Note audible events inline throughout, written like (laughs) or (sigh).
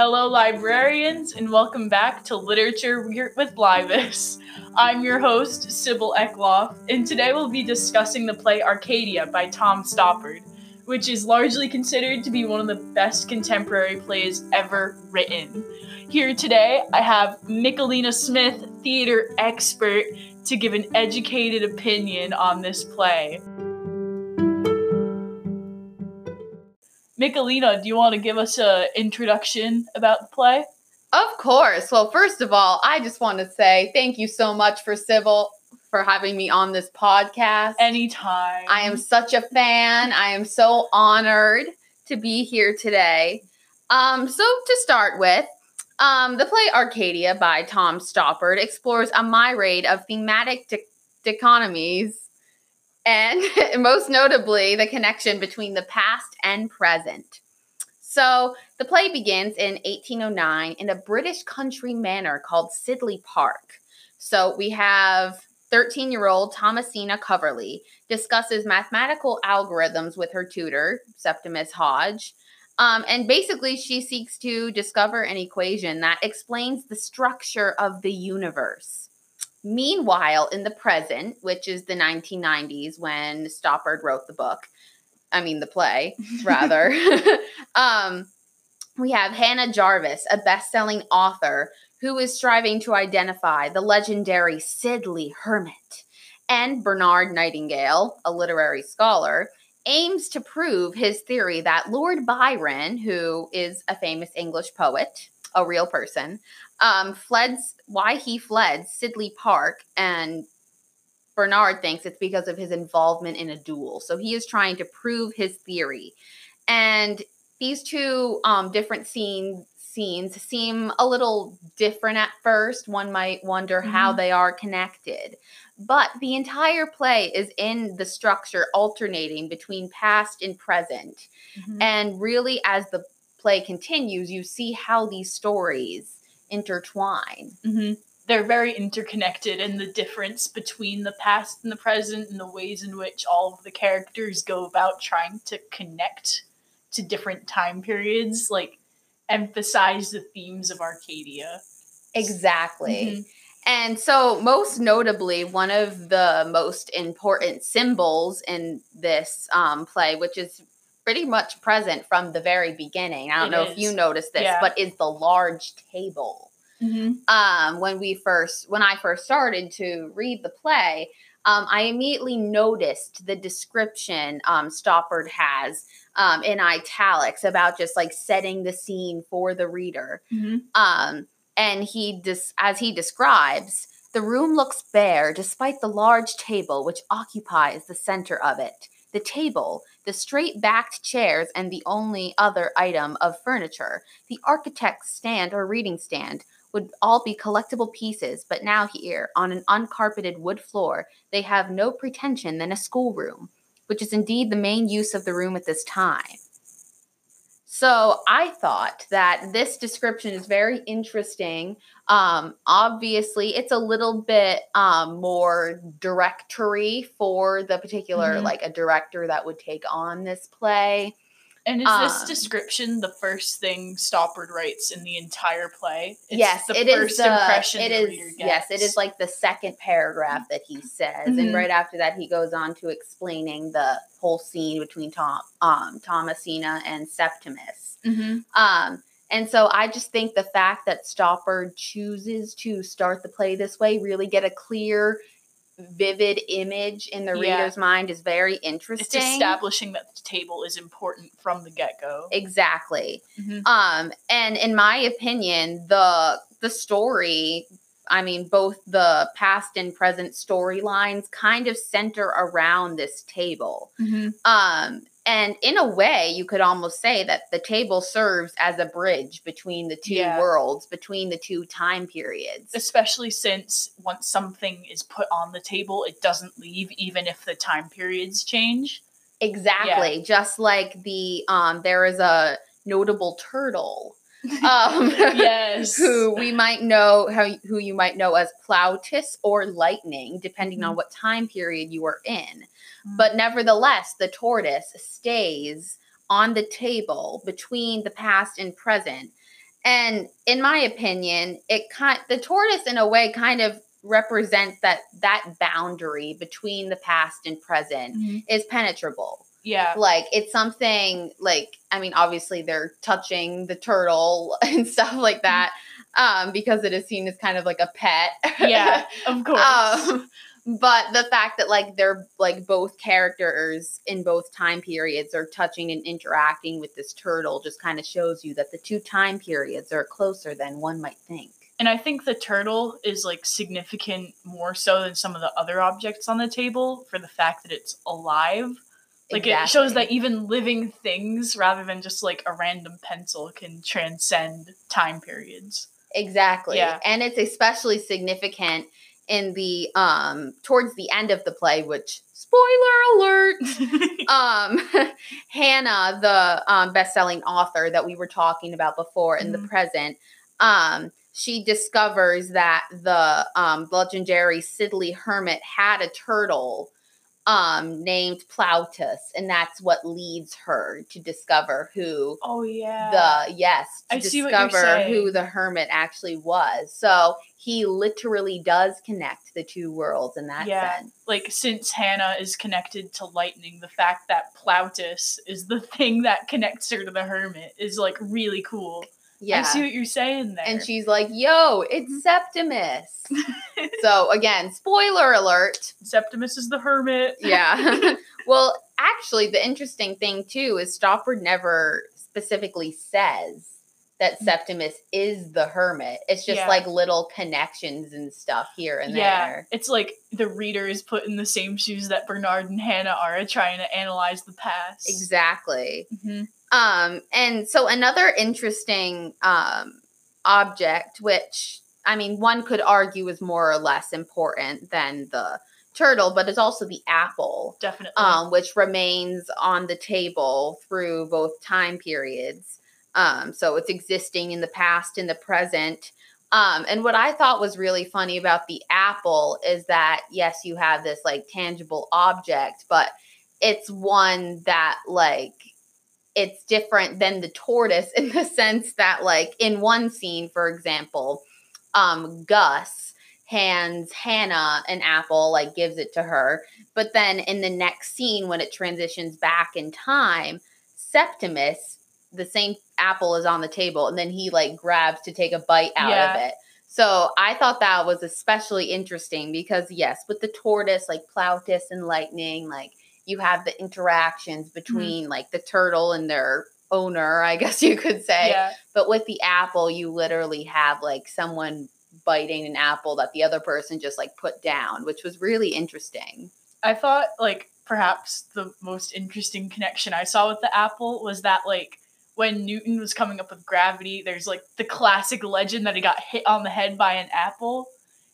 Hello, librarians, and welcome back to Literature with Libus. I'm your host, Sybil Eckloff, and today we'll be discussing the play Arcadia by Tom Stoppard, which is largely considered to be one of the best contemporary plays ever written. Here today, I have Michelina Smith, theater expert, to give an educated opinion on this play. Michelina, do you want to give us an introduction about the play? Of course. Well, first of all, I just want to say thank you so much for Sybil for having me on this podcast. Anytime. I am such a fan. I am so honored to be here today. Um, so to start with, um, the play Arcadia by Tom Stoppard explores a myriad of thematic di- dichotomies and (laughs) most notably the connection between the past and present. So the play begins in 1809 in a British country manor called Sidley Park. So we have 13 year old Thomasina Coverley discusses mathematical algorithms with her tutor, Septimus Hodge. Um, and basically, she seeks to discover an equation that explains the structure of the universe. Meanwhile, in the present, which is the 1990s when Stoppard wrote the book, I mean, the play, (laughs) rather, (laughs) um, we have Hannah Jarvis, a best selling author who is striving to identify the legendary Sidley Hermit. And Bernard Nightingale, a literary scholar, aims to prove his theory that Lord Byron, who is a famous English poet, a real person, um, fled why he fled Sidley Park, and Bernard thinks it's because of his involvement in a duel. So he is trying to prove his theory, and these two um, different scenes scenes seem a little different at first. One might wonder mm-hmm. how they are connected. But the entire play is in the structure alternating between past and present. Mm-hmm. And really, as the play continues, you see how these stories intertwine. Mm-hmm. They're very interconnected, and the difference between the past and the present, and the ways in which all of the characters go about trying to connect to different time periods, like emphasize the themes of Arcadia. Exactly. Mm-hmm. And so, most notably, one of the most important symbols in this um, play, which is pretty much present from the very beginning. I don't it know is. if you noticed this, yeah. but is the large table. Mm-hmm. Um, when we first, when I first started to read the play, um, I immediately noticed the description um, Stoppard has um, in italics about just like setting the scene for the reader. Mm-hmm. Um, and he, dis- as he describes, the room looks bare despite the large table which occupies the center of it. The table the straight backed chairs, and the only other item of furniture, the architect's stand or reading stand, would all be collectible pieces, but now here, on an uncarpeted wood floor, they have no pretension than a schoolroom, which is indeed the main use of the room at this time. So I thought that this description is very interesting. Um, obviously, it's a little bit um, more directory for the particular, mm-hmm. like a director that would take on this play. And is um, this description the first thing Stoppard writes in the entire play? It's yes, the it first is the, impression it is, Yes, it is like the second paragraph that he says, mm-hmm. and right after that, he goes on to explaining the whole scene between Tom, um, Thomasina and Septimus. Mm-hmm. Um, and so I just think the fact that Stoppard chooses to start the play this way, really get a clear vivid image in the yeah. reader's mind is very interesting. It's establishing that the table is important from the get go. Exactly. Mm-hmm. Um, and in my opinion, the the story, I mean, both the past and present storylines kind of center around this table. Mm-hmm. Um, and in a way, you could almost say that the table serves as a bridge between the two yeah. worlds, between the two time periods. Especially since once something is put on the table, it doesn't leave, even if the time periods change. Exactly. Yeah. Just like the um, there is a notable turtle. (laughs) Um, yes. who we might know how who you might know as Plautus or Lightning, depending mm-hmm. on what time period you are in. But nevertheless, the tortoise stays on the table between the past and present. And in my opinion, it kind the tortoise in a way kind of represents that that boundary between the past and present Mhm. is penetrable. Yeah. Like it's something like I mean obviously they're touching the turtle (laughs) and stuff like that um because it is seen as kind of like a pet. Yeah, of (laughs) course. um, but the fact that like they're like both characters in both time periods are touching and interacting with this turtle just kind of shows you that the two time periods are closer than one might think. And I think the turtle is like significant more so than some of the other objects on the table for the fact that it's alive. Like it shows that even living things rather than just like a random pencil can transcend time periods. Exactly. Yeah. And it's especially significant in the um towards the end of the play, which spoiler alert. (laughs) um (laughs) Hannah, the um best-selling author that we were talking about before in the Mhm. present, um, she discovers that the um legendary Sidley Hermit had a turtle um named Plautus, and that's what leads her to discover who oh yeah. the yes to I see what you're discover who the hermit actually was. So he literally does connect the two worlds in that Yeah. sense. like since Hannah is connected to lightning, the fact that Plautus is the (laughs) thing that connects her to the hermit is like really cool. Yeah. I see what you're saying there. and she's like, "Yo, it's Septimus." (laughs) so again, spoiler alert. Septimus is the hermit. Yeah. (laughs) (laughs) well, actually, the interesting thing too is Stoppard never specifically says that Septimus is the hermit. It's just Mm. Yeah. like little connections and stuff here and yeah, there. it's like the reader is put in the same shoes that Bernard and Hannah are trying to analyze the past. Exactly. hmm Um, and so another interesting um, object, which I mean, one could argue is more or less important than the turtle, but it's also the apple, Definitely. um, which remains on the table through both time periods. Um, so it's existing in the past, in the present. Um, and what I thought was really funny about the apple is that, yes, you have this like tangible object, but it's one that like it's different than the tortoise (laughs) in the sense that like in one scene for example um gus hands hannah an apple like gives it to her but then in the next scene when it transitions back in time septimus the same apple is on the table and then he like grabs to take a bite out of it. So i thought that was especially interesting because yes with the tortoise like plautus and lightning like you have the interactions mm-hmm. between like the turtle and their owner, I guess (laughs) you could say. yeah. But with the apple, you literally have like someone biting an apple that the other person just like put down, which was really interesting. I thought like perhaps the most interesting connection I saw with the apple was that like when Newton was coming up with gravity, there's like the classic legend that he got hit on the head by an apple.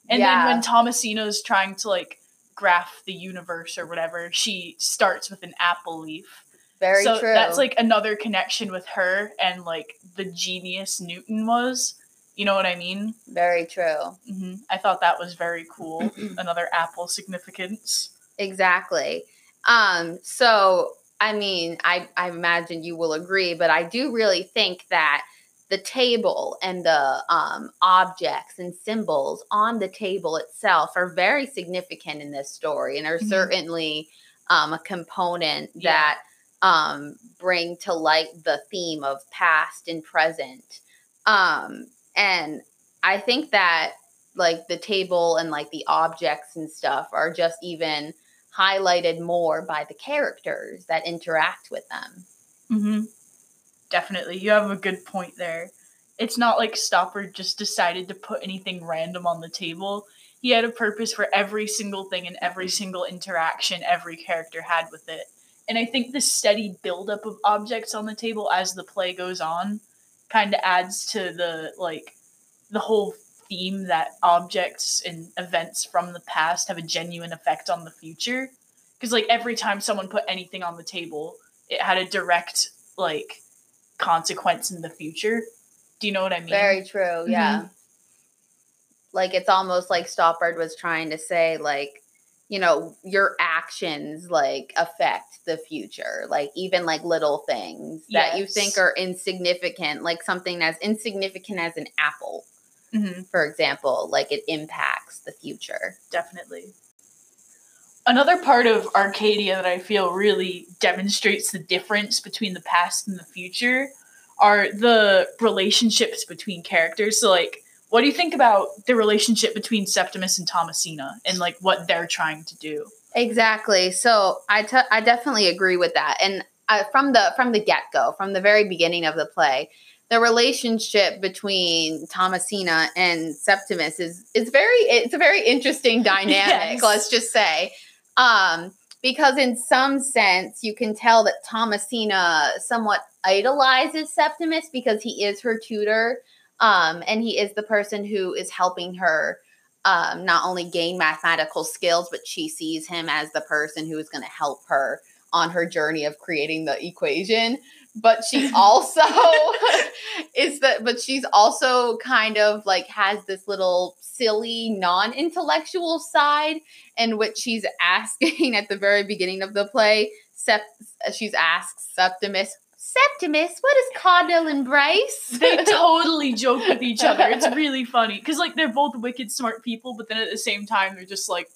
And Yeah. then when Thomasina's trying to like graph the universe or whatever, she starts with an apple leaf. Very so true. that's like another connection with her and like the genius Newton was. You know what I mean? very true. hmm I thought that was very cool. (clears throat) another apple significance. Exactly. Um, so I mean, I, I imagine you will agree, but I do really think that the table and the um, objects and symbols on the table itself are very significant in this story and are Mhm. certainly um, a component Yeah. that um, bring to light the theme of past and present. Um, and I think that like the table and like the objects and stuff are just even highlighted more by the characters that interact with them. Mm-hmm. Definitely. You have a good point there. It's not like Stoppard just decided to put anything random on the table. He had a purpose for every single thing and every single interaction every character had with it. And I think the steady buildup of objects on the table as the play goes on kind of adds to the like the whole theme that objects and events from the past have a genuine effect on the future. Because like every time someone put anything on the table, it had a direct like consequence in the future. Do you know what I mean? Very true. Yeah. Like it's almost like Stoppard was trying to say, like, you know, your actions like affect the future. Like even like little things that you think are insignificant, like something as insignificant as an apple, hmm for example, like it impacts the future. definitely. Another part of Arcadia that I feel really demonstrates the difference between the past and the future are the relationships between characters. So, like, what do you think about the relationship between Septimus and Thomasina and like what they're trying to do? Exactly. So I I definitely agree with that. And uh, from the from the get go, from the very beginning of the play, the relationship between Thomasina and Septimus is is very it's a very interesting (laughs) dynamic. Yes. Let's just say, um, because in some sense you can tell that Thomasina somewhat idolizes Septimus because he is her tutor, um, and he is the person who is helping her um, not only gain mathematical skills, but she sees him as the person who is going to help her on her journey of creating the equation. But she (laughs) also (laughs) is that, but she's also kind of like has this little silly, non intellectual side in which she's (laughs) asking at the very beginning of the play. Sept, she's asked Septimus, Septimus, what is Cardinal embrace? They totally joke with each other. It's really funny because like they're both wicked smart people, but then at the same time they're just like,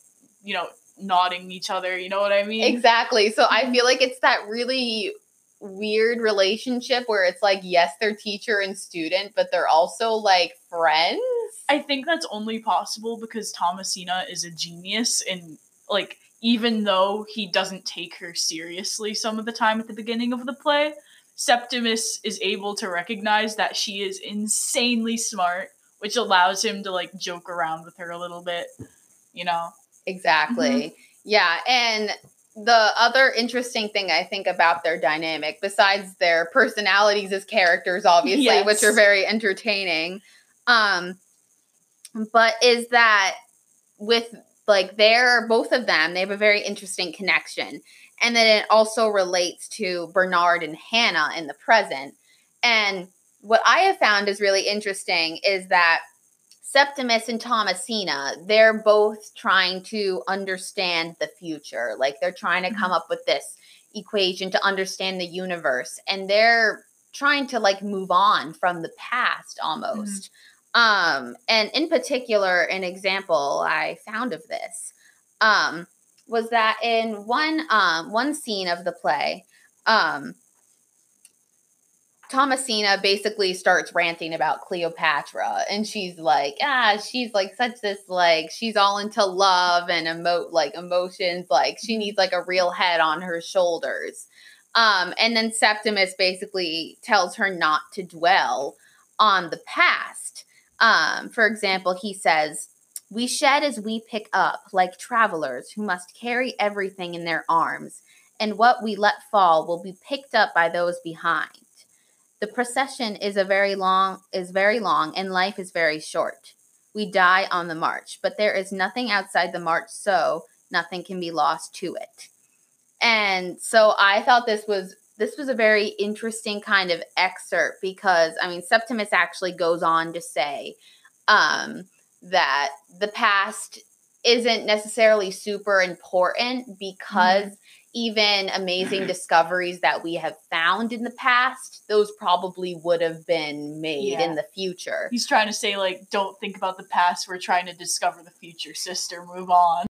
you know, nodding each other. You know what I mean? Exactly. So Mm-hmm. I feel like it's that really weird relationship where it's like, yes, they're teacher and student, but they're also like friends. I think that's only possible because Thomasina is a genius and like even though he doesn't take her seriously some of the time at the beginning of the play, Septimus is able to recognize that she is insanely smart, which allows him to like joke around with her a little bit, you know. Exactly. Mm-hmm. Yeah. And the other interesting thing I think about their dynamic, besides their personalities as characters, obviously, Yes. which are very entertaining, um, but is that with like their both of them, they have a very interesting connection. And then it also relates to Bernard and Hannah in the present. And what I have found is really interesting is that Septimus and Thomasina, they're both trying to understand the future. Like they're trying to come up with this equation to understand the universe. And they're trying to like move on from the past almost. Um, and in particular, an example I found of this um, was that in one um, one scene of the play, um, Thomasina basically starts ranting about Cleopatra, and she's like, ah, she's like such this like she's all into love and emote like emotions, like she needs like a real head on her shoulders. Um, and then Septimus basically tells her not to dwell on the past. Um, for example, he says, We shed as we pick up, like travelers who must carry everything in their arms, and what we let fall will be picked up by those behind. The procession is a very long is very long and life is very short. We die on the march, but there is nothing outside the march, so nothing can be lost to it. And so I thought this was this was a very interesting kind of excerpt because I mean Septimus actually goes on to say um, that the past isn't necessarily super important because even amazing discoveries that we have found in the past, those probably would have been made Yeah. in the future. He's trying to say like don't think about the past, we're trying to discover the future, sister, move on.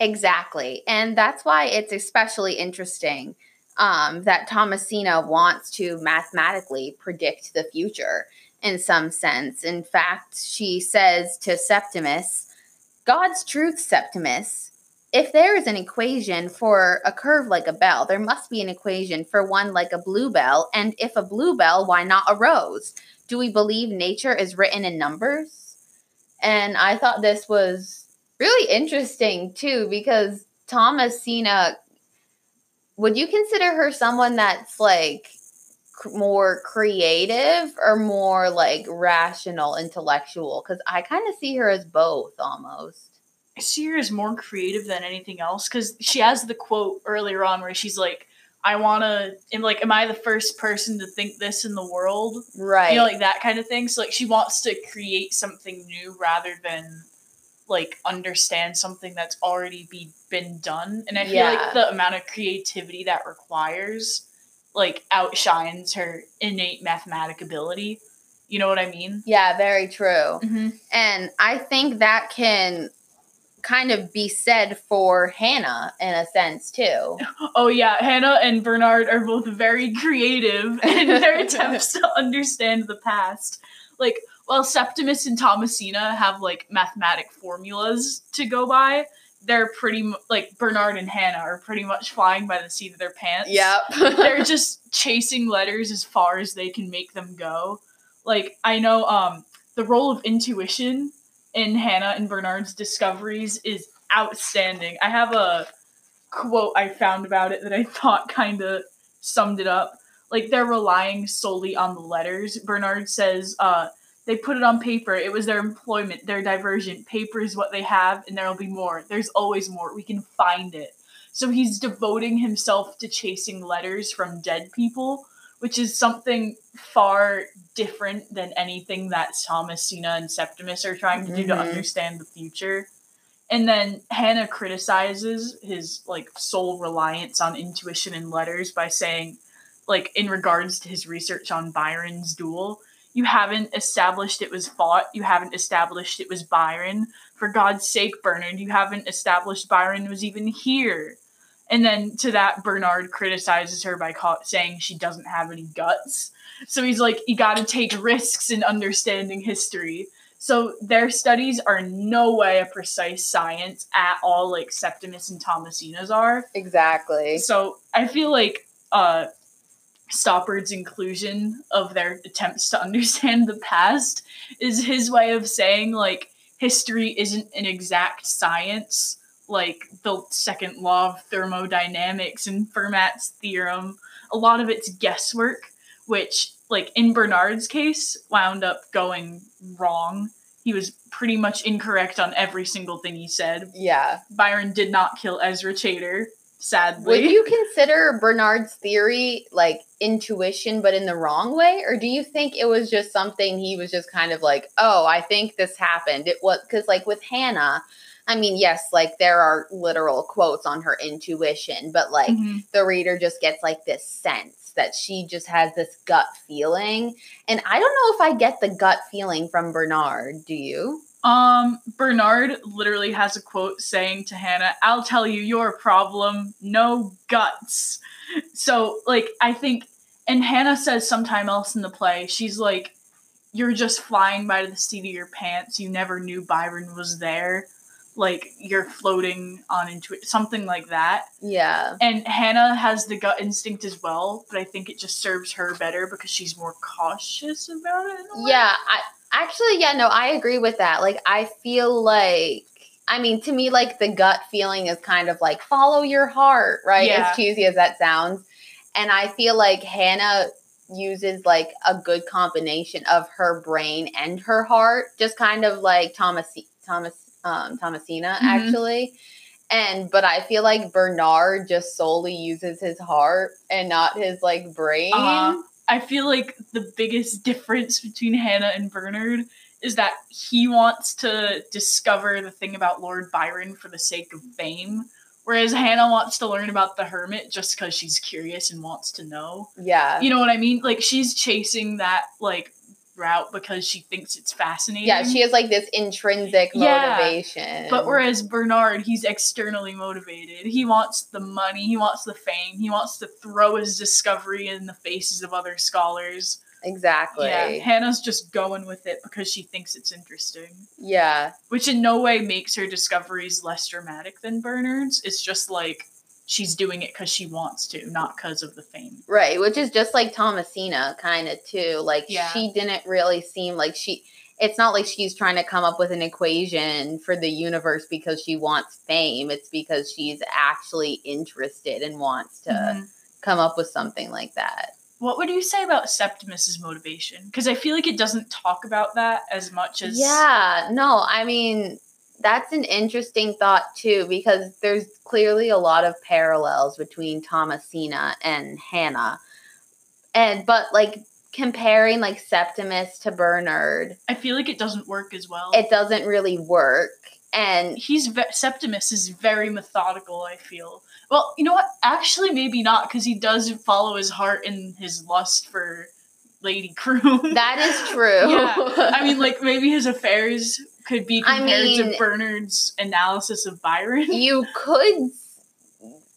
Exactly. And that's why it's especially interesting um, that Thomasina wants to mathematically predict the future in some sense. In fact, she says to Septimus, God's truth, Septimus. If there is an equation for a curve like a bell, there must be an equation for one like a bluebell. And if a bluebell, why not a rose? Do we believe nature is written in numbers? And I thought this was really interesting too because Thomasina would you consider her someone that's like more creative or more like rational intellectual cuz I kind of see her as both almost. I is more creative than anything else because she has the quote earlier on where she's like, I wanna am like, am I the first person to think this in the world? Right. You know, like that kind of thing. So like she wants to create something new rather than like understand something that's already be been done and i feel Yeah. like the amount of creativity that requires like outshines her innate mathematic ability you know what i mean Yeah, very true. mm-hmm. And I think that can kind of be said for Hannah in a sense too. oh yeah hannah and bernard are both very creative (laughs) in their (laughs) attempts to understand the past like while septimus and thomasina have like mathematic formulas to go by they're pretty mu- like bernard and hannah are pretty much flying by the seat of their pants Yep. (laughs) they're just chasing letters as far as they can make them go. Like I know um the role of intuition in Hannah and Bernard's discoveries is outstanding. I have a quote I found about it that I (laughs) thought kind of summed it up. Like they're relying solely on the letters. Bernard says uh they put it on paper. It was their employment, their diversion. Paper is what they have, and there'll be more. There's always more. We can find it. So he's devoting himself to chasing letters from dead people, which is something far different than anything that Thomasina and Septimus are trying to do to Mhm. understand the future. And then Hannah criticizes his like sole reliance on intuition and letters by saying, like in regards to his research on Byron's duel, you haven't established it was fought, you haven't established it was Byron. For God's sake, Bernard, you haven't established Byron was even here. And then to that, Bernard criticizes her by call- saying she doesn't have any guts. So he's like, you got to take risks in understanding history. So their studies are no way a precise science at all, like Septimus and Thomasina's are. exactly. So I feel like uh, Stoppard's inclusion of their attempts to (laughs) understand the past is his way of saying like history isn't an exact science like the second law of thermodynamics and Fermat's theorem. A lot of it's guesswork, which like in Bernard's case wound up going wrong. He was pretty much incorrect on every single thing he said. Yeah. Byron did not kill Ezra Chater, sadly. Would you consider Bernard's theory like intuition, but in the wrong way? Or do you think it was just something he was just kind of like, oh, I think this happened? It was because, like, with Hannah, I mean, yes, like there are literal quotes on her intuition, but like Mhm. the reader just gets like this sense that she just has this gut feeling. And I don't know if I get the gut feeling from Bernard. Do you? Um, Bernard literally has a quote saying to Hannah, I'll tell you your problem, no guts. So, like, I think, and Hannah says sometime else in the play, she's like, You're just flying by the seat of your pants. You never knew Byron was there. Like, you're floating on into it, something like that. Yeah. And Hannah has the gut instinct as well, but I think it just serves her better because she's more cautious about it. in a way. Yeah, I actually yeah, no, I agree with that. Like I feel like I mean, to me, like the gut feeling is kind of like follow your heart, right? Yeah. As cheesy as that sounds. And I feel like Hannah uses like a good combination of her brain and her heart, just kind of like Thomas Thomas um Thomasina Mhm. actually. And but I feel like Bernard just solely uses his heart and not his like brain. Uh-huh. I feel like the biggest difference between Hannah and Bernard is that he wants to discover the thing about Lord Byron for the sake of fame, whereas Hannah wants to learn about the hermit just because she's curious and wants to know. Yeah. You know what I mean? Like she's chasing that like route because she thinks it's fascinating. Yeah, she has like this intrinsic motivation. Yeah. But whereas Bernard, he's externally motivated. He wants the money, he wants the fame, he wants to throw his discovery in the faces of other scholars. exactly. Yeah. Hannah's just going with it because she thinks it's interesting, yeah. which in no way makes her discoveries less dramatic than Bernard's. It's just like she's doing it because she wants to, not because of the fame. Right, which is just like Thomasina kind of too. Like Yeah. she didn't really seem like she it's not like she's trying to come up with an equation for the universe because she wants fame. It's because she's actually interested and wants to Mhm. come up with something like that. What would you say about Septimus's motivation? Because I feel like it doesn't talk about that as much as Yeah, no, I mean, that's an interesting thought too, because there's clearly a lot of parallels between Thomasina and Hannah. And but like comparing like Septimus to Bernard, I feel like it doesn't work as well. it doesn't really work. And he's ve- Septimus is very methodical. I feel. Well, you know what? Actually, maybe not because he does follow his heart and his lust for Lady Croom. that is (laughs) true. Yeah. I mean, like maybe his affairs could be I compared mean- to Bernard's analysis of Byron. you could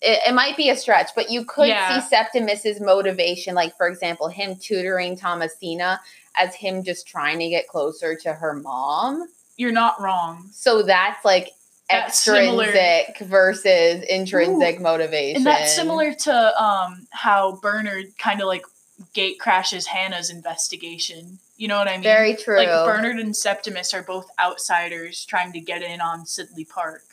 it, it might be a stretch, but you could Yeah. see Septimus's motivation, like for example, him tutoring Thomasina as him just trying to get closer to her mom. You're not wrong. So that's like That's similar. extrinsic versus intrinsic motivation. And that's similar to um, how Bernard kind of like gate crashes Hannah's investigation. You know what I mean? Very true. Like Bernard and Septimus are both outsiders trying to get in on Sidley Park.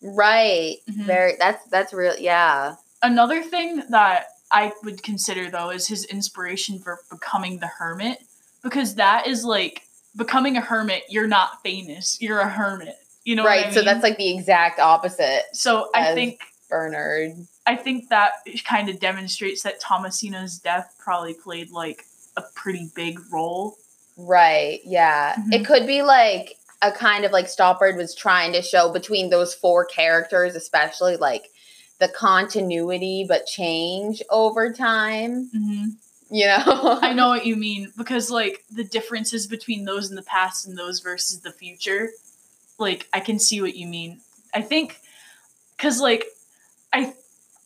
right. Mhm. Very that's that's real yeah. Another thing that I would consider though is his inspiration for becoming the hermit because that is like becoming a hermit. You're not famous. You're a hermit. You know, what right. I So that's like the exact opposite, So I think Bernard. I think that kind of demonstrates that Thomasina's death probably played like a pretty big role. Right. Yeah. Mhm. It could be like a kind of like Stoppard was trying to show between those four characters, especially like the continuity but change over time. hmm You know? I know (laughs) what you mean because like the differences between those in the past and those versus the future, like I can see what you mean. I think because like I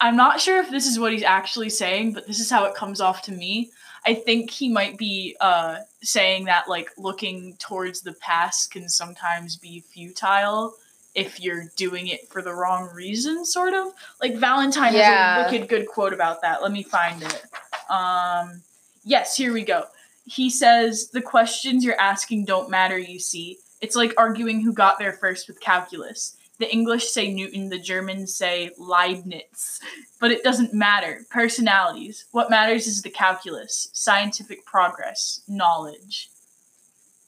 I'm not sure if this is what he's actually saying, but this is how it comes off to me. I think he might be uh, saying that like looking towards the past can sometimes be futile if you're doing it for the wrong reason, sort of. Like Valentine Yeah. has a wicked good quote about that. Let me find it. Um, yes, here we go. He says the questions you're asking don't matter. You see, it's like arguing who got there first with calculus. The English say Newton, the Germans say Leibniz. But it doesn't matter. Personalities. What matters is the calculus, scientific progress, knowledge.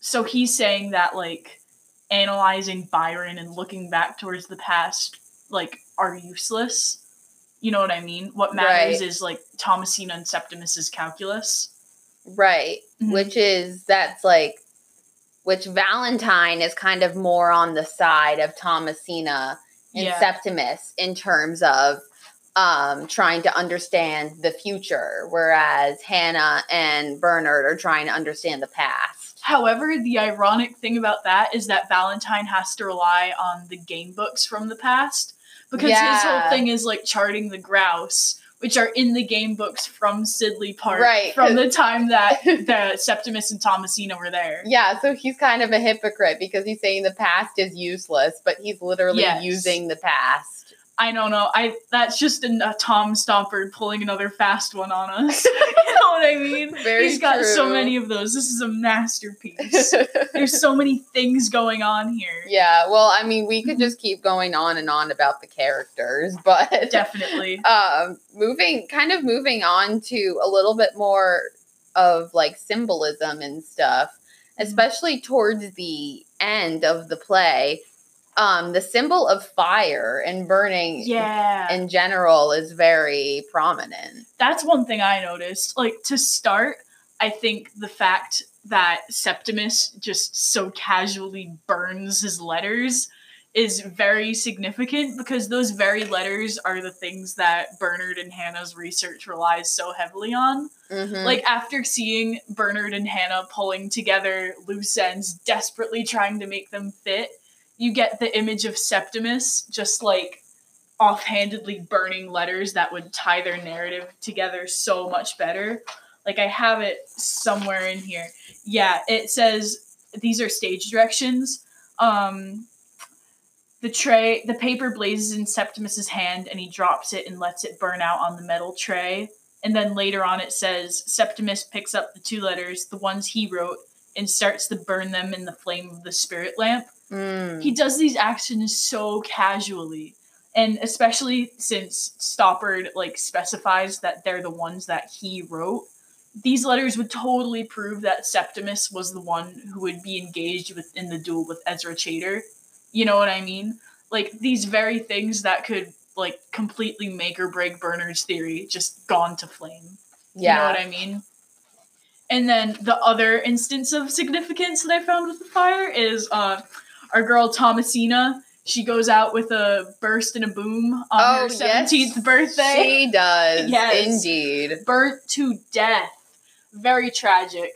So he's saying that, like, analyzing Byron and looking back towards the past, like, are useless. You know what I mean? What matters Right. is, like, Thomasina and Septimus's calculus. right. Mhm. Which is that's like which Valentine is kind of more on the side of Thomasina and Yeah. Septimus in terms of um, trying to understand the future, whereas Hannah and Bernard are trying to understand the past. However, the ironic thing about that is that Valentine has to rely on the game books from the past because his whole thing is like charting the grouse, which are in the game books from Sidley Park Right, from the time that the (laughs) Septimus and Thomasina were there. Yeah, so he's kind of a hypocrite because he's saying the past is useless, but he's literally Yes. using the past. I don't know. I that's just a, a Tom Stoppard pulling another fast one on us. (laughs) (laughs) you know what I mean? Very He's got so many of those. This is a masterpiece. (laughs) There's so many things going on here. yeah, well, I mean, we could just keep going on and on about the characters, but Definitely. um moving kind of moving on to a little bit more of like symbolism and stuff Mm-hmm. especially towards the end of the play um the symbol of fire and burning Yeah. in general is very prominent that's one thing I noticed. Like to start, I think the fact that Septimus just so casually burns his letters is very significant because those very letters are the things that Bernard and Hannah's research relies so heavily on. Mhm. Like after seeing Bernard and Hannah pulling together loose ends, desperately trying to make them fit, you get the image of Septimus just like offhandedly burning letters that would tie their narrative together so much better. Like I have it somewhere in here. Yeah, it says these are stage directions. Um the tray the paper blazes in Septimus's hand and he drops it and lets it burn out on the metal tray. And then later on it says Septimus picks up the two letters, the ones he wrote, and starts to burn them in the flame of the spirit lamp. Mm. He does these actions so casually. And especially since Stoppard like specifies that they're the ones that he wrote, these letters would totally prove that Septimus was the one who would be engaged with in the duel with Ezra Chater. You know what I mean? Like these very things that could like completely make or break Bernard's theory just gone to flame. yeah You know what I mean? And then the other instance of significance that I found with the fire is uh, our girl Thomasina She goes out with a burst and a boom on Oh, her yes. 17th birthday. She does. Yes. Indeed. burnt to death. Very tragic.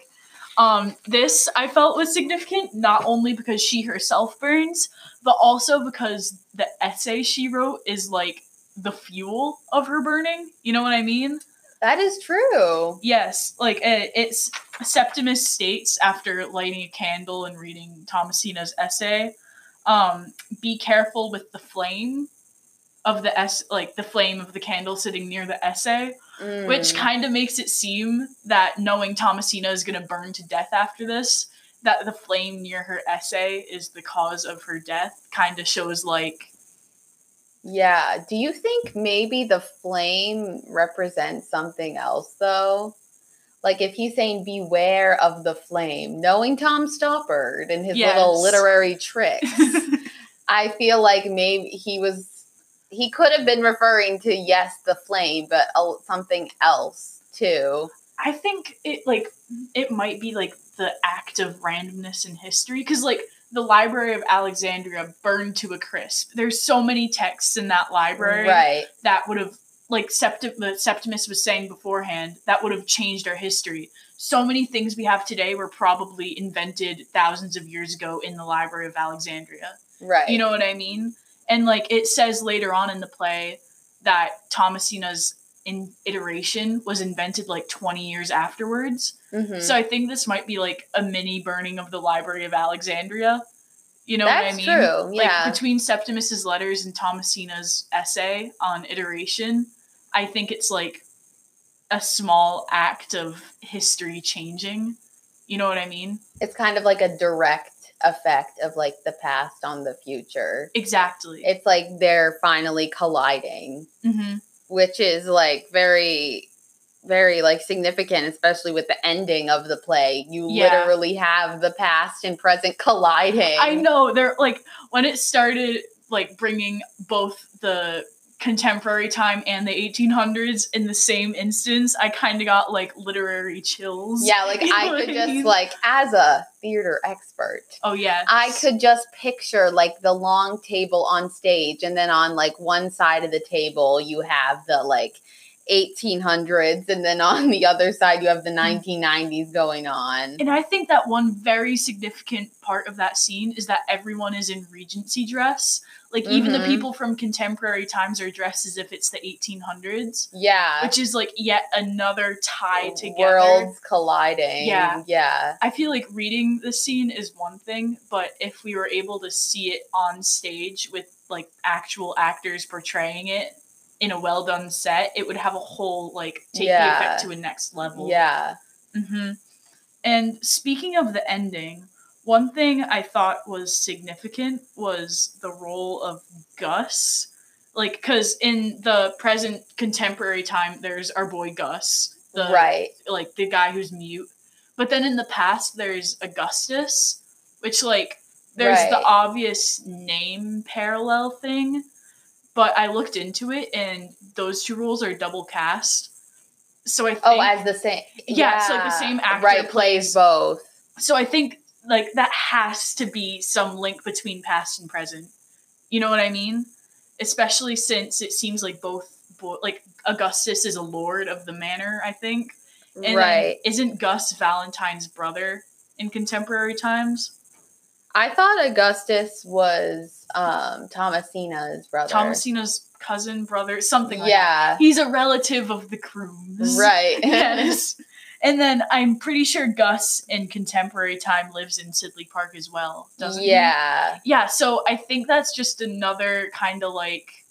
Um, this I felt was significant not only because she herself burns, but also because the essay she wrote is like the fuel of her burning. You know what I mean? That is true. Yes, like uh, it's Septimus states after lighting a candle and reading Thomasina's essay, um, be careful with the flame of the s like the flame of the candle sitting near the essay which Mm. kind of makes it seem that knowing Thomasina is going to burn to death after this, that the flame near her essay is the cause of her death, kind of shows like Yeah. Do you think maybe the flame represents something else though? Like if he's saying beware of the flame, knowing Tom Stoppard and his little literary tricks, (laughs) I feel like maybe he was he could have been referring to yes the flame, but uh, something else too. I think it like it might be like the act of randomness in history because like the Library of Alexandria burned to a crisp. There's so many texts in that library Right. that would have like Septim- Septimus was saying beforehand that would have changed our history. So many things we have today were probably invented thousands of years ago in the Library of Alexandria. Right. You know what I mean? And like it says later on in the play that Thomasina's in iteration was invented like 20 years afterwards. Mhm. So I think this might be like a mini burning of the Library of Alexandria. You know That's what I mean? true. Like Yeah. between Septimus's letters and Thomasina's essay on iteration, I think it's like a small act of history changing. You know what I mean? it's kind of like a direct effect of like the past on the future. Exactly. It's like they're finally colliding, hmm which is like very very like significant especially with the ending of the play. You Yeah. literally have the past and present colliding. I know they're like when it started like bringing both the contemporary time and the 1800s in the same instance, I kind of got like literary chills. Yeah, like (laughs) You know I could just like as a theater expert, Oh yeah. I could just picture like the long table on stage, and then on like one side of the table, you have the like 1800s, and then on the other side, you have the 1990s going on. And I think that one very significant part of that scene is that everyone is in Regency dress. Like even the Mhm. people from contemporary times are dressed as if it's the 1800s, Yeah. which is like yet another tie together. Worlds colliding. Yeah. Yeah. I feel like reading the scene is one thing, but if we were able to see it on stage with like actual actors portraying it in a well done set, it would have a whole like take the effect to a next level. Yeah. hmm And speaking of the ending, one thing I thought was significant was the role of Gus. Like, because in the present contemporary time, there's our boy Gus, the right. like the guy who's mute. But then in the past, there's Augustus, which like there's the obvious name parallel thing. But I looked into it, and those two roles are double cast. So I oh, think Oh, as the same. Yeah, it's like the same actor Right. plays- Plays both. so I think like that has to be some link between past and present. You know what I mean? Especially since it seems like both bo- like Augustus is a lord of the manor, I think. And right. isn't Gus Valentine's brother in contemporary times? I thought Augustus was um Thomasina's brother. Thomasina's cousin, brother, something like that. yeah. He's a relative of the Crooms. Right. (laughs) yes. (laughs) And then I'm pretty sure Gus in contemporary time lives in Sidley Park as well, doesn't he? yeah. yeah so i think that's just another kind of like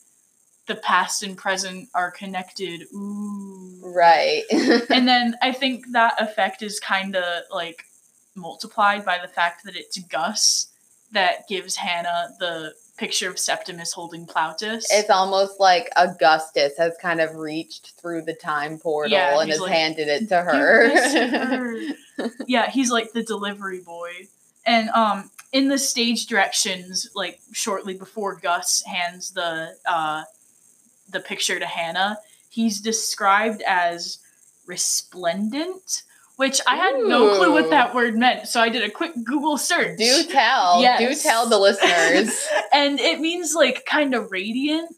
the past and present are connected ooh Right. (laughs) and then i think that effect is kind of like multiplied by the fact that it's gus that gives hannah the picture of septimus holding plautus it's almost like Augustus has kind of reached through the time portal Yeah, and has like, handed it to Give this to her. her. yeah he's like the delivery boy and um in the stage directions like shortly before gus hands the uh the picture to hannah he's described as resplendent which I had no clue what that word meant. So I did a quick Google search. Do tell. Yes. Do tell the listeners. (laughs) and it means like kind of radiant.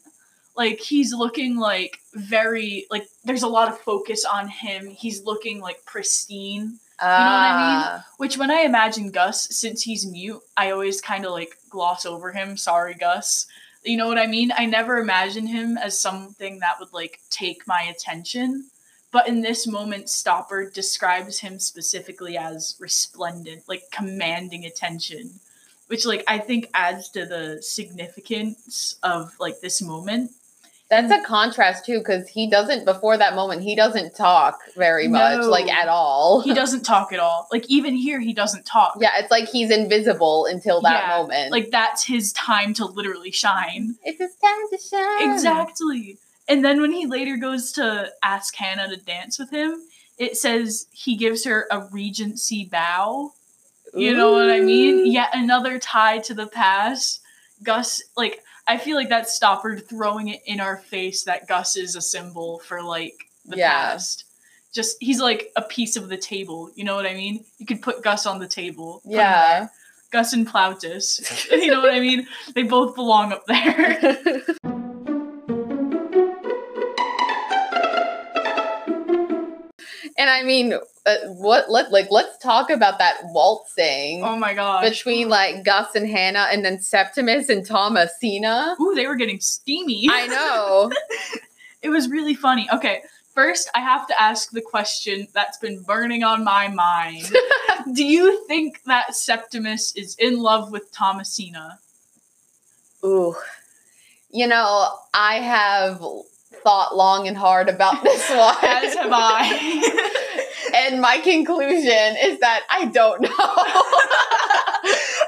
Like he's looking like very like there's a lot of focus on him. He's looking like pristine. You know what I mean? Ah. Which when I imagine Gus, since he's mute, I always kind of like gloss over him. Sorry, Gus. You know what I mean? I never imagine him as something that would like take my attention. But in this moment, Stoppard describes him specifically as resplendent, like commanding attention, which like I think adds to the significance of like this moment. That's a contrast too, because he doesn't before that moment, he doesn't talk very much, No. like at all. He doesn't talk at all. Like even here, he doesn't talk. yeah, it's like he's invisible until that Yeah, moment. Like that's his time to literally shine. it's his time to shine. Exactly. And then when he later goes to ask Hannah to dance with him, it says he gives her a regency bow. You know what I mean? Yet another tie to the past. Gus, like, I feel like that's Stoppard throwing it in our face that Gus is a symbol for, like, the Yeah. past. Just, he's like a piece of the table. You know what I mean? You could put Gus on the table. Yeah. Gus and Plautus. (laughs) you know what I mean? They both belong up there. (laughs) and I mean, uh, what? Let like let's talk about that waltzing oh my god! between like Gus and Hannah, and then Septimus and Thomasina. Ooh, they were getting steamy. I know. (laughs) It was really funny. Okay, first I have to ask the question that's been burning on my mind. (laughs) Do you think that Septimus is in love with Thomasina? Ooh. You know, I have thought long and hard about (laughs) this one. As have I. (laughs) and my conclusion is that I don't know. (laughs)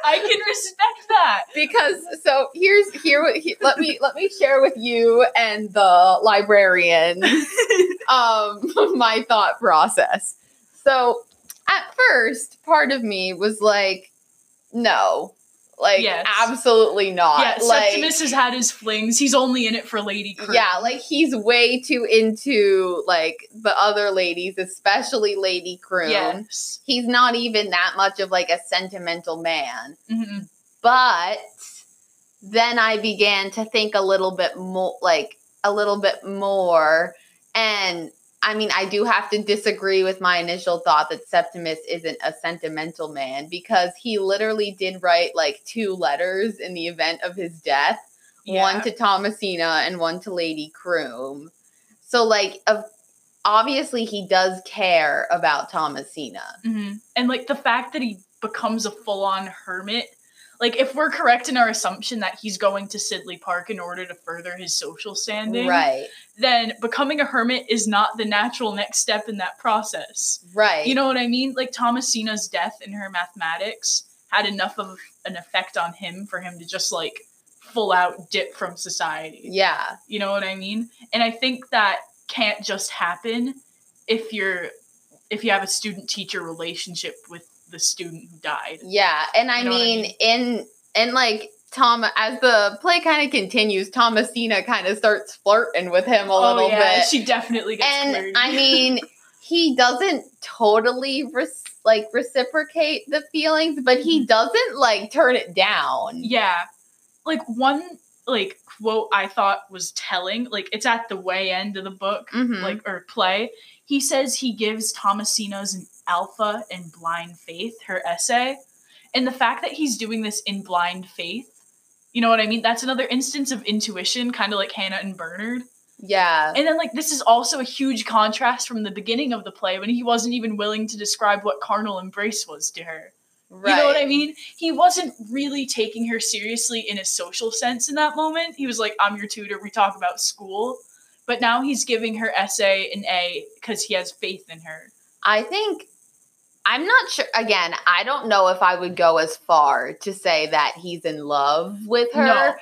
I can respect that. because so here's here let me let me share with you and the librarian um my thought process. So at first, part of me was like, no. Like Yes. absolutely not. yeah, like Septimus has had his flings. He's only in it for Lady Croom. yeah, like he's way too into like the other ladies, especially Lady Croom. Yes. He's not even that much of like a sentimental man. Mhm. But then I began to think a little bit more like a little bit more and I mean, I do have to disagree with my initial thought that Septimus isn't a sentimental man because he literally did write like two letters in the event of his death Yeah. one to Thomasina and one to Lady Croom. So like of obviously he does care about Thomasina. Mhm. And like the fact that he becomes a full on hermit, like if we're correct in our assumption that he's going to Sidley Park in order to further his social standing, Right. then becoming a hermit is not the natural next step in that process. Right. You know what I mean? Like Thomasina's death in her mathematics had enough of an effect on him for him to just like full out dip from society. yeah. You know what I mean? And I think that can't just happen if you're if you have a student teacher relationship with the student who died. Yeah, and I You know what I mean, mean? in and like Tom, as the play kind of continues, Thomasina kind of starts flirting with him a little oh yeah, bit, she definitely gets and flirty. I mean, he doesn't totally res- like reciprocate the feelings, but he doesn't like turn it down. yeah. Like one like quote I thought was telling, like it's at the way end of the book, Mhm. like or play. He says he gives Thomasina's an alpha in blind faith, her essay. And the fact that he's doing this in blind faith, you know what I mean? That's another instance of intuition, kind of like Hannah and Bernard. Yeah, And then, like, this is also a huge contrast from the beginning of the play when he wasn't even willing to describe what carnal embrace was to her. right. You know what I mean? He wasn't really taking her seriously in a social sense in that moment. He was like, I'm your tutor, we talk about school. But now he's giving her essay an A because he has faith in her. I think I'm not sure. Again, I don't know if I would go as far to say that he's in love with her, No.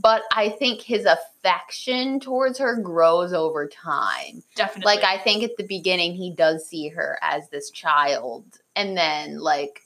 but I think his affection towards her grows over time. Definitely. Like, I think at the beginning, he does see her as this child, and then, like,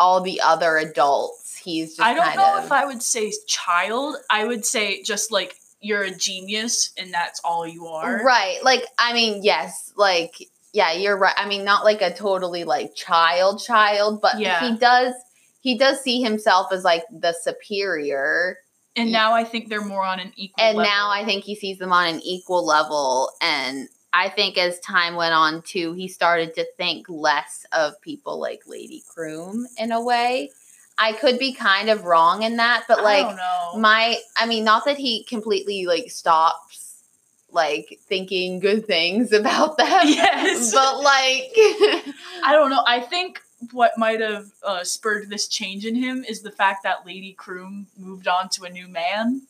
all the other adults, he's just I don't know of. if I would say child. I would say just like you're a genius and that's all you are. Right. Like, I mean, yes, like yeah, you're right. I mean, not like a totally like child child, but Yeah. he does he does see himself as like the superior. And now I think they're more on an equal And level. now I think he sees them on an equal level. And I think as time went on too, he started to think less of people like Lady Croom in a way. I could be kind of wrong in that, but like don't my I mean, not that he completely like stops like thinking good things (laughs) about them. Yes. But like (laughs) I don't know. I think what might have uh, spurred this change in him is the fact that Lady Croom moved on to a new man.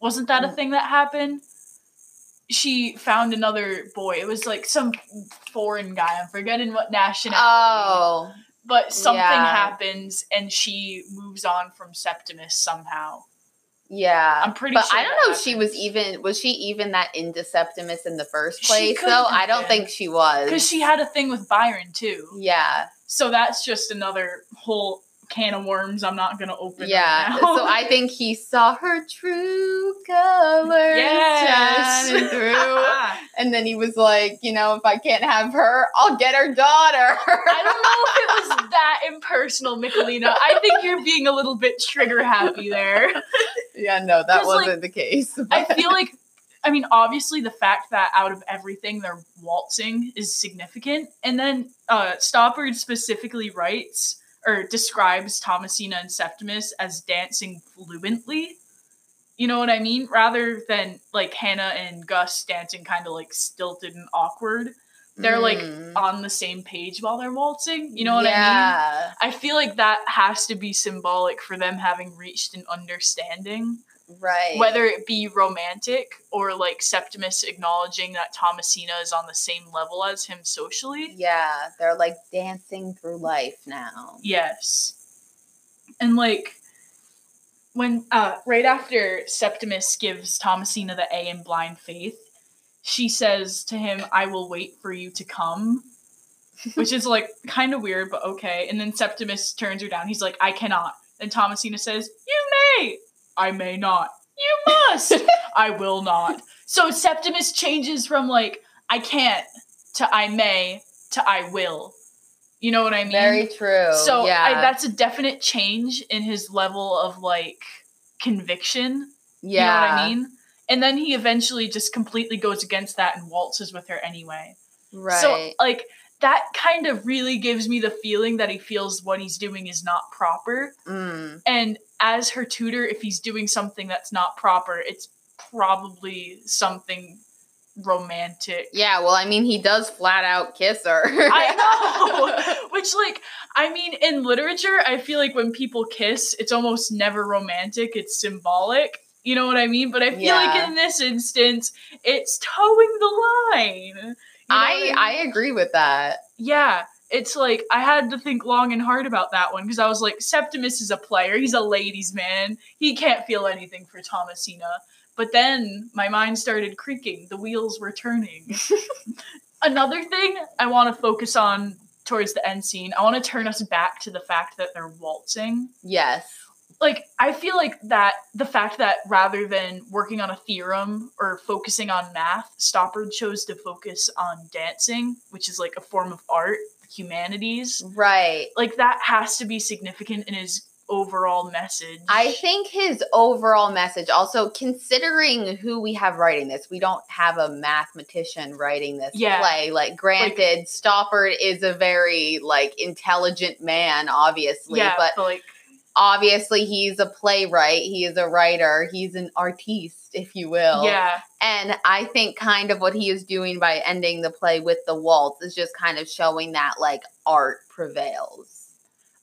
Wasn't that a Mm. thing that happened? She found another boy. It was like some foreign guy. I'm forgetting what nationality. Oh. But something yeah. happens and she moves on from Septimus somehow. Yeah. I'm pretty but sure I don't know if she was even was she even that into Septimus in the first place though? I don't been. think she was. Because she had a thing with Byron too. Yeah. So that's just another whole can of worms I'm not gonna open. Yeah. Right so I think he saw her true colors Yes. shining (laughs) through. And then he was like, you know, if I can't have her, I'll get her daughter. I don't know if it was (laughs) that impersonal, Michelina. I think you're being a little bit trigger happy there. yeah, no, that wasn't the case. I (laughs) feel like, I mean, obviously, the fact that out of everything they're waltzing is significant. And then uh, Stoppard specifically writes or describes Thomasina and Septimus as dancing fluently. You know what I mean? Rather than like Hannah and Gus dancing kind of like stilted and awkward. They're like Mm. on the same page while they're waltzing. You know what I mean? I feel like that has to be symbolic for them having reached an understanding, Right. whether it be romantic or like Septimus acknowledging that Thomasina is on the same level as him socially. Yeah, they're like dancing through life now. Yes. And like when uh right after Septimus gives Thomasina the A in blind faith, she says to him, I will wait for you to come. (laughs) Which is like kind of weird, but okay. And then Septimus turns her down. He's like, I cannot. And Thomasina says, You may. I may not. You must. (laughs) I will not. So Septimus changes from like, I can't to I may to I will. You know what I mean? Very true. So yeah, I, that's a definite change in his level of like conviction. yeah. You know what I mean? And then he eventually just completely goes against that and waltzes with her anyway. Right. So like that kind of really gives me the feeling that he feels what he's doing is not proper. Mm. And as her tutor, if he's doing something that's not proper, it's probably something romantic. Yeah, well, I mean, he does flat out kiss her. I (laughs) know. Which, like, I mean, in literature, I feel like when people kiss, it's almost never romantic, it's symbolic. You know what I mean? But I feel Yeah. like in this instance, it's towing the line. Know I I agree with that. yeah, it's like I had to think long and hard about that one because I was like, Septimus is a player. He's a ladies' man. He can't feel anything for Thomasina. But then my mind started creaking. The wheels were turning. (laughs) Another thing I want to focus on towards the end scene, I want to turn us back to the fact that they're waltzing. Yes. Like, I feel like that the fact that rather than working on a theorem or focusing on math, Stoppard chose to focus on dancing, which is like a form of art, humanities. Right. Like, that has to be significant in his overall message. I think his overall message, also considering who we have writing this, we don't have a mathematician writing this Yeah. play. Like, granted, Stoppard is a very like intelligent man, obviously, yeah, but but like, obviously he's a playwright, he is a writer, he's an artiste, if you will. yeah, And I think kind of what he is doing by ending the play with the waltz is just kind of showing that like art prevails.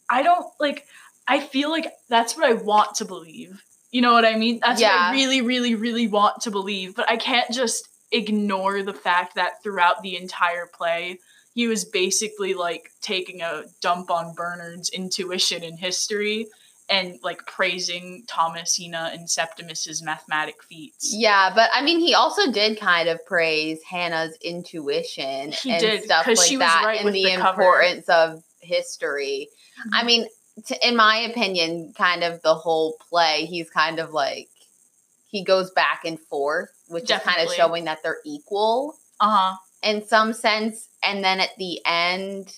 I don't like. I feel like that's what I want to believe. You know what I mean? That's what I really, really, really want to believe. But I can't just ignore the fact that throughout the entire play, he was basically like taking a dump on Bernard's intuition in history and like praising Thomasina and Septimus's mathematic feats. Yeah, but I mean, he also did kind of praise Hannah's intuition He and did, stuff like that, right and the, the cover. importance of history. I mean, t- in my opinion, kind of the whole play, he's kind of like he goes back and forth, which is kind of showing that they're equal. Uh huh. in some sense. And then at the end,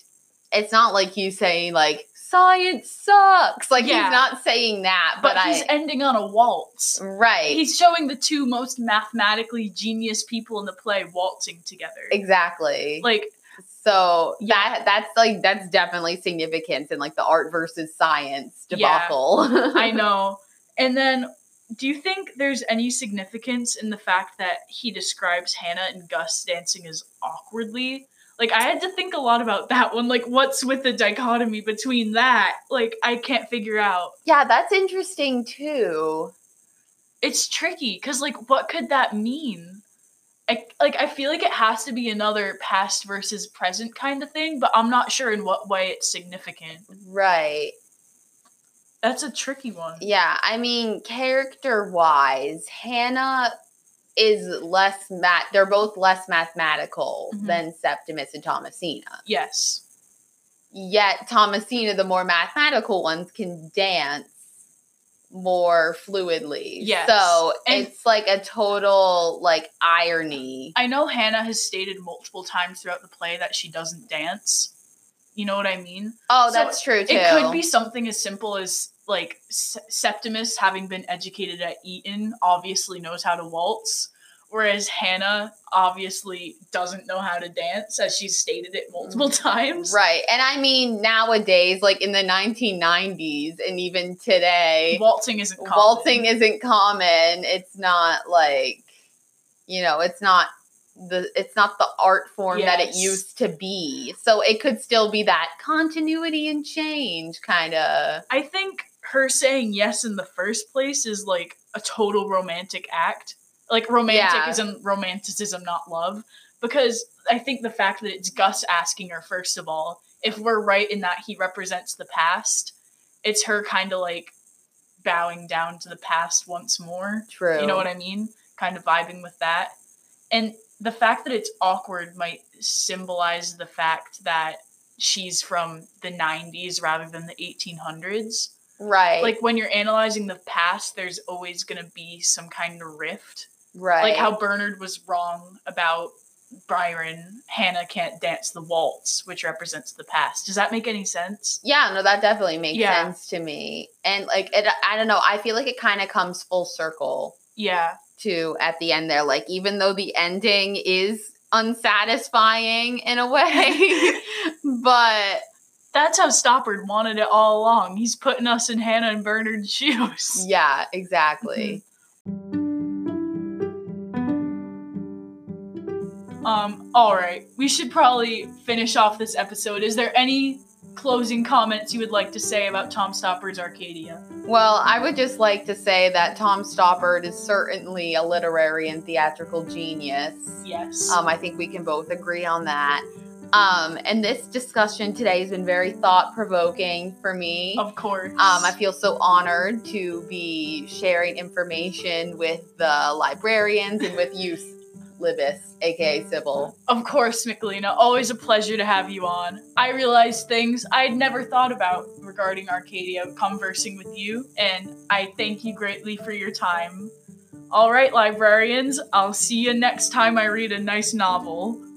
it's not like you saying like science sucks. Like Yeah. he's not saying that, But, but, he's I ending on a waltz. right. He's showing the two most mathematically genius people in the play waltzing together. exactly. Like, so Yeah. that that's like that's definitely significance in like the art versus science Yeah. debacle. (laughs) I know. And then, do you think there's any significance in the fact that he describes Hannah and Gus dancing as awkwardly? Like, I had to think a lot about that one. Like, what's with the dichotomy between that? Like, I can't figure out. yeah, that's interesting too. It's tricky because, like, what could that mean? I, like, I feel like it has to be another past versus present kind of thing, but I'm not sure in what way it's significant. Right. That's a tricky one. Yeah, I mean, character wise, Hannah is less math. They're both less mathematical Mhm. than Septimus and Thomasina. Yes. Yet Thomasina, the more mathematical ones, can dance more fluidly. Yes. So And- it's like a total like irony. I know Hannah has stated multiple times throughout the play that she doesn't dance. You know what I mean? Oh, So that's true too. It could be something as simple as like S- Septimus, having been educated at Eton, obviously knows how to waltz, whereas Hannah obviously doesn't know how to dance, as she's stated it multiple mm. times. Right. And I mean, nowadays, like in the 1990s and even today, Waltzing isn't common. waltzing isn't common. It's not like, you know, it's not the it's not the art form that it used to be. So it could still be that continuity and change kind of. I think her saying yes in the first place is like a total romantic act. Like romantic Yeah. is in romanticism, not love. Because I think the fact that it's Gus asking her first of all, if we're right in that he represents the past, it's her kind of like bowing down to the past once more. True. You know what I mean? Kind of vibing with that. And the fact that it's awkward might symbolize the fact that she's from the 90s rather than the 1800s. Right. Like when you're analyzing the past, there's always going to be some kind of rift. right. Like how Bernard was wrong about Byron, Hannah can't dance the waltz, which represents the past. Does that make any sense? Yeah, no, that definitely makes Yeah. sense to me. And like it I don't know, I feel like it kind of comes full circle Yeah. too at the end there. Like even though the ending is unsatisfying in a way, (laughs) (laughs) but That's how Stoppard wanted it all along. He's putting us in Hannah and Bernard's (laughs) shoes. yeah, exactly. Um, all right. We should probably finish off this episode. Is there any closing comments you would like to say about Tom Stoppard's Arcadia? Well, I would just like to say that Tom Stoppard is certainly a literary and theatrical genius. Yes. Um, I think we can both agree on that. Um, and this discussion today has been very thought provoking for me. of course. Um, I feel so honored to be sharing information with the librarians and with you, Libis, aka Sybil. Of course, Michelina. Always a pleasure to have you on. I realized things I had never thought about regarding Arcadia conversing with you, and I thank you greatly for your time. All right, librarians, I'll see you next time I read a nice novel.